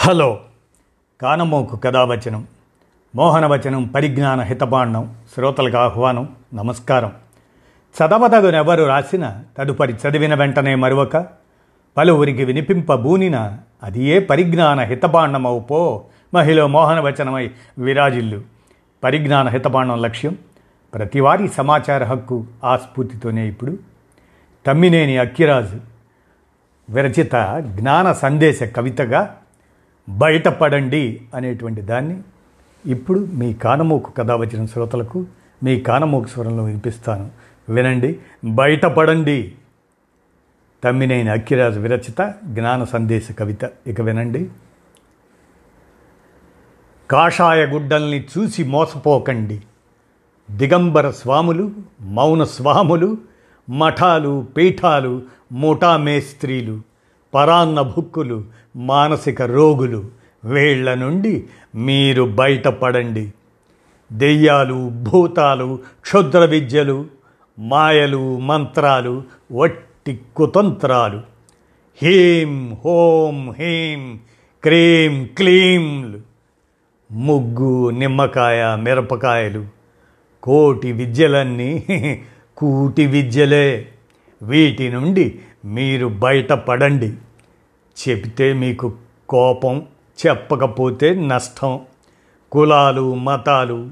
Hello. కానమోకు కథావచనం మోహనవచనం పరిజ్ఞాన హితపాండం శ్రోతలకు ఆహ్వానం నమస్కారం. చదవదగునెవరు రాసిన తదుపరి చదివిన వెంటనే మరొక పలువురికి వినిపింపబూనిన అది ఏ పరిజ్ఞాన హితపాండమవు పో మహిళ మోహనవచనమై విరాజిల్లు. పరిజ్ఞాన హితపాండం లక్ష్యం ప్రతివారీ సమాచార హక్కు ఆ స్ఫూర్తితోనే ఇప్పుడు. తమ్మినేని అక్కిరాజు విరచిత జ్ఞాన సందేశ కవితగా బయటపడండి అనేటువంటి దాన్ని ఇప్పుడు మీ కానమోకు కథ వచ్చిన శ్రోతలకు మీ కానమోకు స్వరంలో వినిపిస్తాను. వినండి. బయటపడండి. తమ్మినైన అక్కిరాజు విరచిత జ్ఞాన సందేశ కవిత. ఇక వినండి. కాషాయ గుడ్డల్ని చూసి మోసపోకండి. దిగంబర స్వాములు మౌన స్వాములు మఠాలు పీఠాలు ముఠా మేస్త్రీలు పరాన్న భుక్కులు మానసిక రోగులు వేళ్ళ నుండి మీరు బయటపడండి. దెయ్యాలు భూతాలు క్షుద్ర విద్యలు మాయలు మంత్రాలు వట్టి కుతంత్రాలు. హీం హోం హీం క్రీం క్లీంలు ముగ్గు నిమ్మకాయ మిరపకాయలు. కోటి విద్యలన్నీ కూటి విద్యలే. వీటి నుండి మీరు బయటపడండి. చెబితే మీకు కోపం చెప్పకపోతే నష్టం. కులాలు మతాలు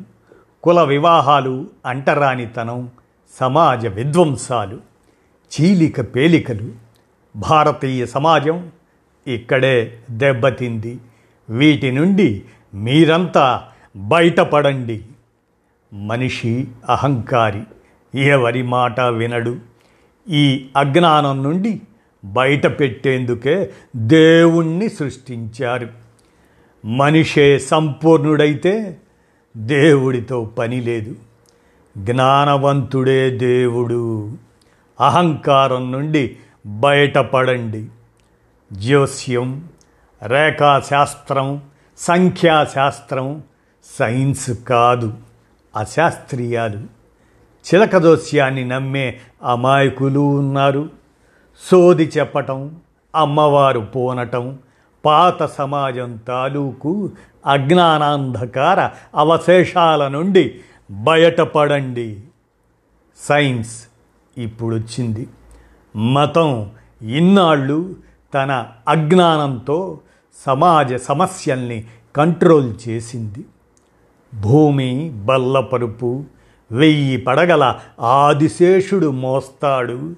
కుల వివాహాలు అంటరానితనం సమాజ విధ్వంసాలు చీలిక పేలికలు భారతీయ సమాజం ఇక్కడే దెబ్బతింది. వీటి నుండి మీరంతా బయటపడండి. మనిషి అహంకారి ఎవరి మాట వినడు. ఈ అజ్ఞానం నుండి బయట పెట్టేందుకే దేవుణ్ణి సృష్టించారు. మనిషే సంపూర్ణుడైతే దేవుడితో పని లేదు. జ్ఞానవంతుడే దేవుడు. అహంకారం నుండి బయటపడండి. జ్యోస్యం రేఖాశాస్త్రం సంఖ్యాశాస్త్రం సైన్స్ కాదు అశాస్త్రీయాలు. చిలక దోస్యాన్ని నమ్మే అమాయకులు ఉన్నారు. సోది చెప్పటం అమ్మవారు పోనటం పాత సమాజం తాలూకు అజ్ఞానాంధకార అవశేషాల నుండి బయటపడండి. సైన్స్ ఇప్పుడొచ్చింది. మతం ఇన్నాళ్ళు తన అజ్ఞానంతో సమాజ సమస్యల్ని కంట్రోల్ చేసింది. భూమి బల్లపరుపు వెయ్యి పడగల ఆదిశేషుడు మోస్తాడు.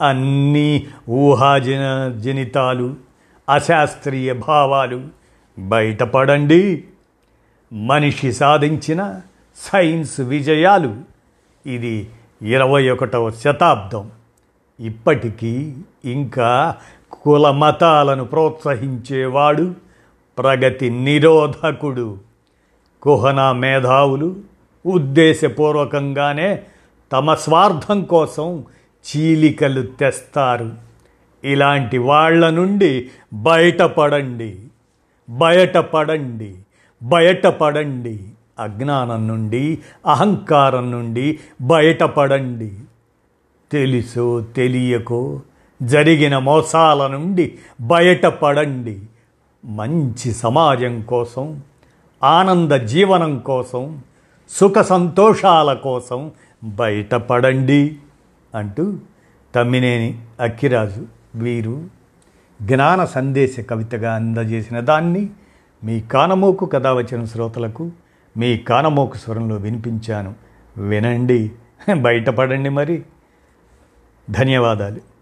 అన్నీ ఊహాజన జనితాలు అశాస్త్రీయ భావాలు. బయటపడండి. మనిషి సాధించిన సైన్స్ విజయాలు. ఇది ఇరవై ఒకటవ శతాబ్దం. ఇప్పటికీ ఇంకా కుల మతాలను ప్రోత్సహించేవాడు ప్రగతి నిరోధకుడు. కుహనా మేధావులు ఉద్దేశపూర్వకంగానే తమ స్వార్థం కోసం చీలికలు తెస్తారు. ఇలాంటి వాళ్ళ నుండి బయటపడండి. బయటపడండి. బయటపడండి. అజ్ఞానం నుండి అహంకారం నుండి బయటపడండి. తెలుసో తెలియకో జరిగిన మోసాల నుండి బయటపడండి. మంచి సమాజం కోసం ఆనంద జీవనం కోసం సుఖ సంతోషాల కోసం బయటపడండి అంటూ తమ్మినేని అక్కిరాజు వీరు జ్ఞాన సందేశ కవితగా అందజేసిన దాన్ని మీ కానమోకు కథ వచ్చిన శ్రోతలకు మీ కానమోకు స్వరంలో వినిపించాను. వినండి. బయటపడండి మరి. ధన్యవాదాలు.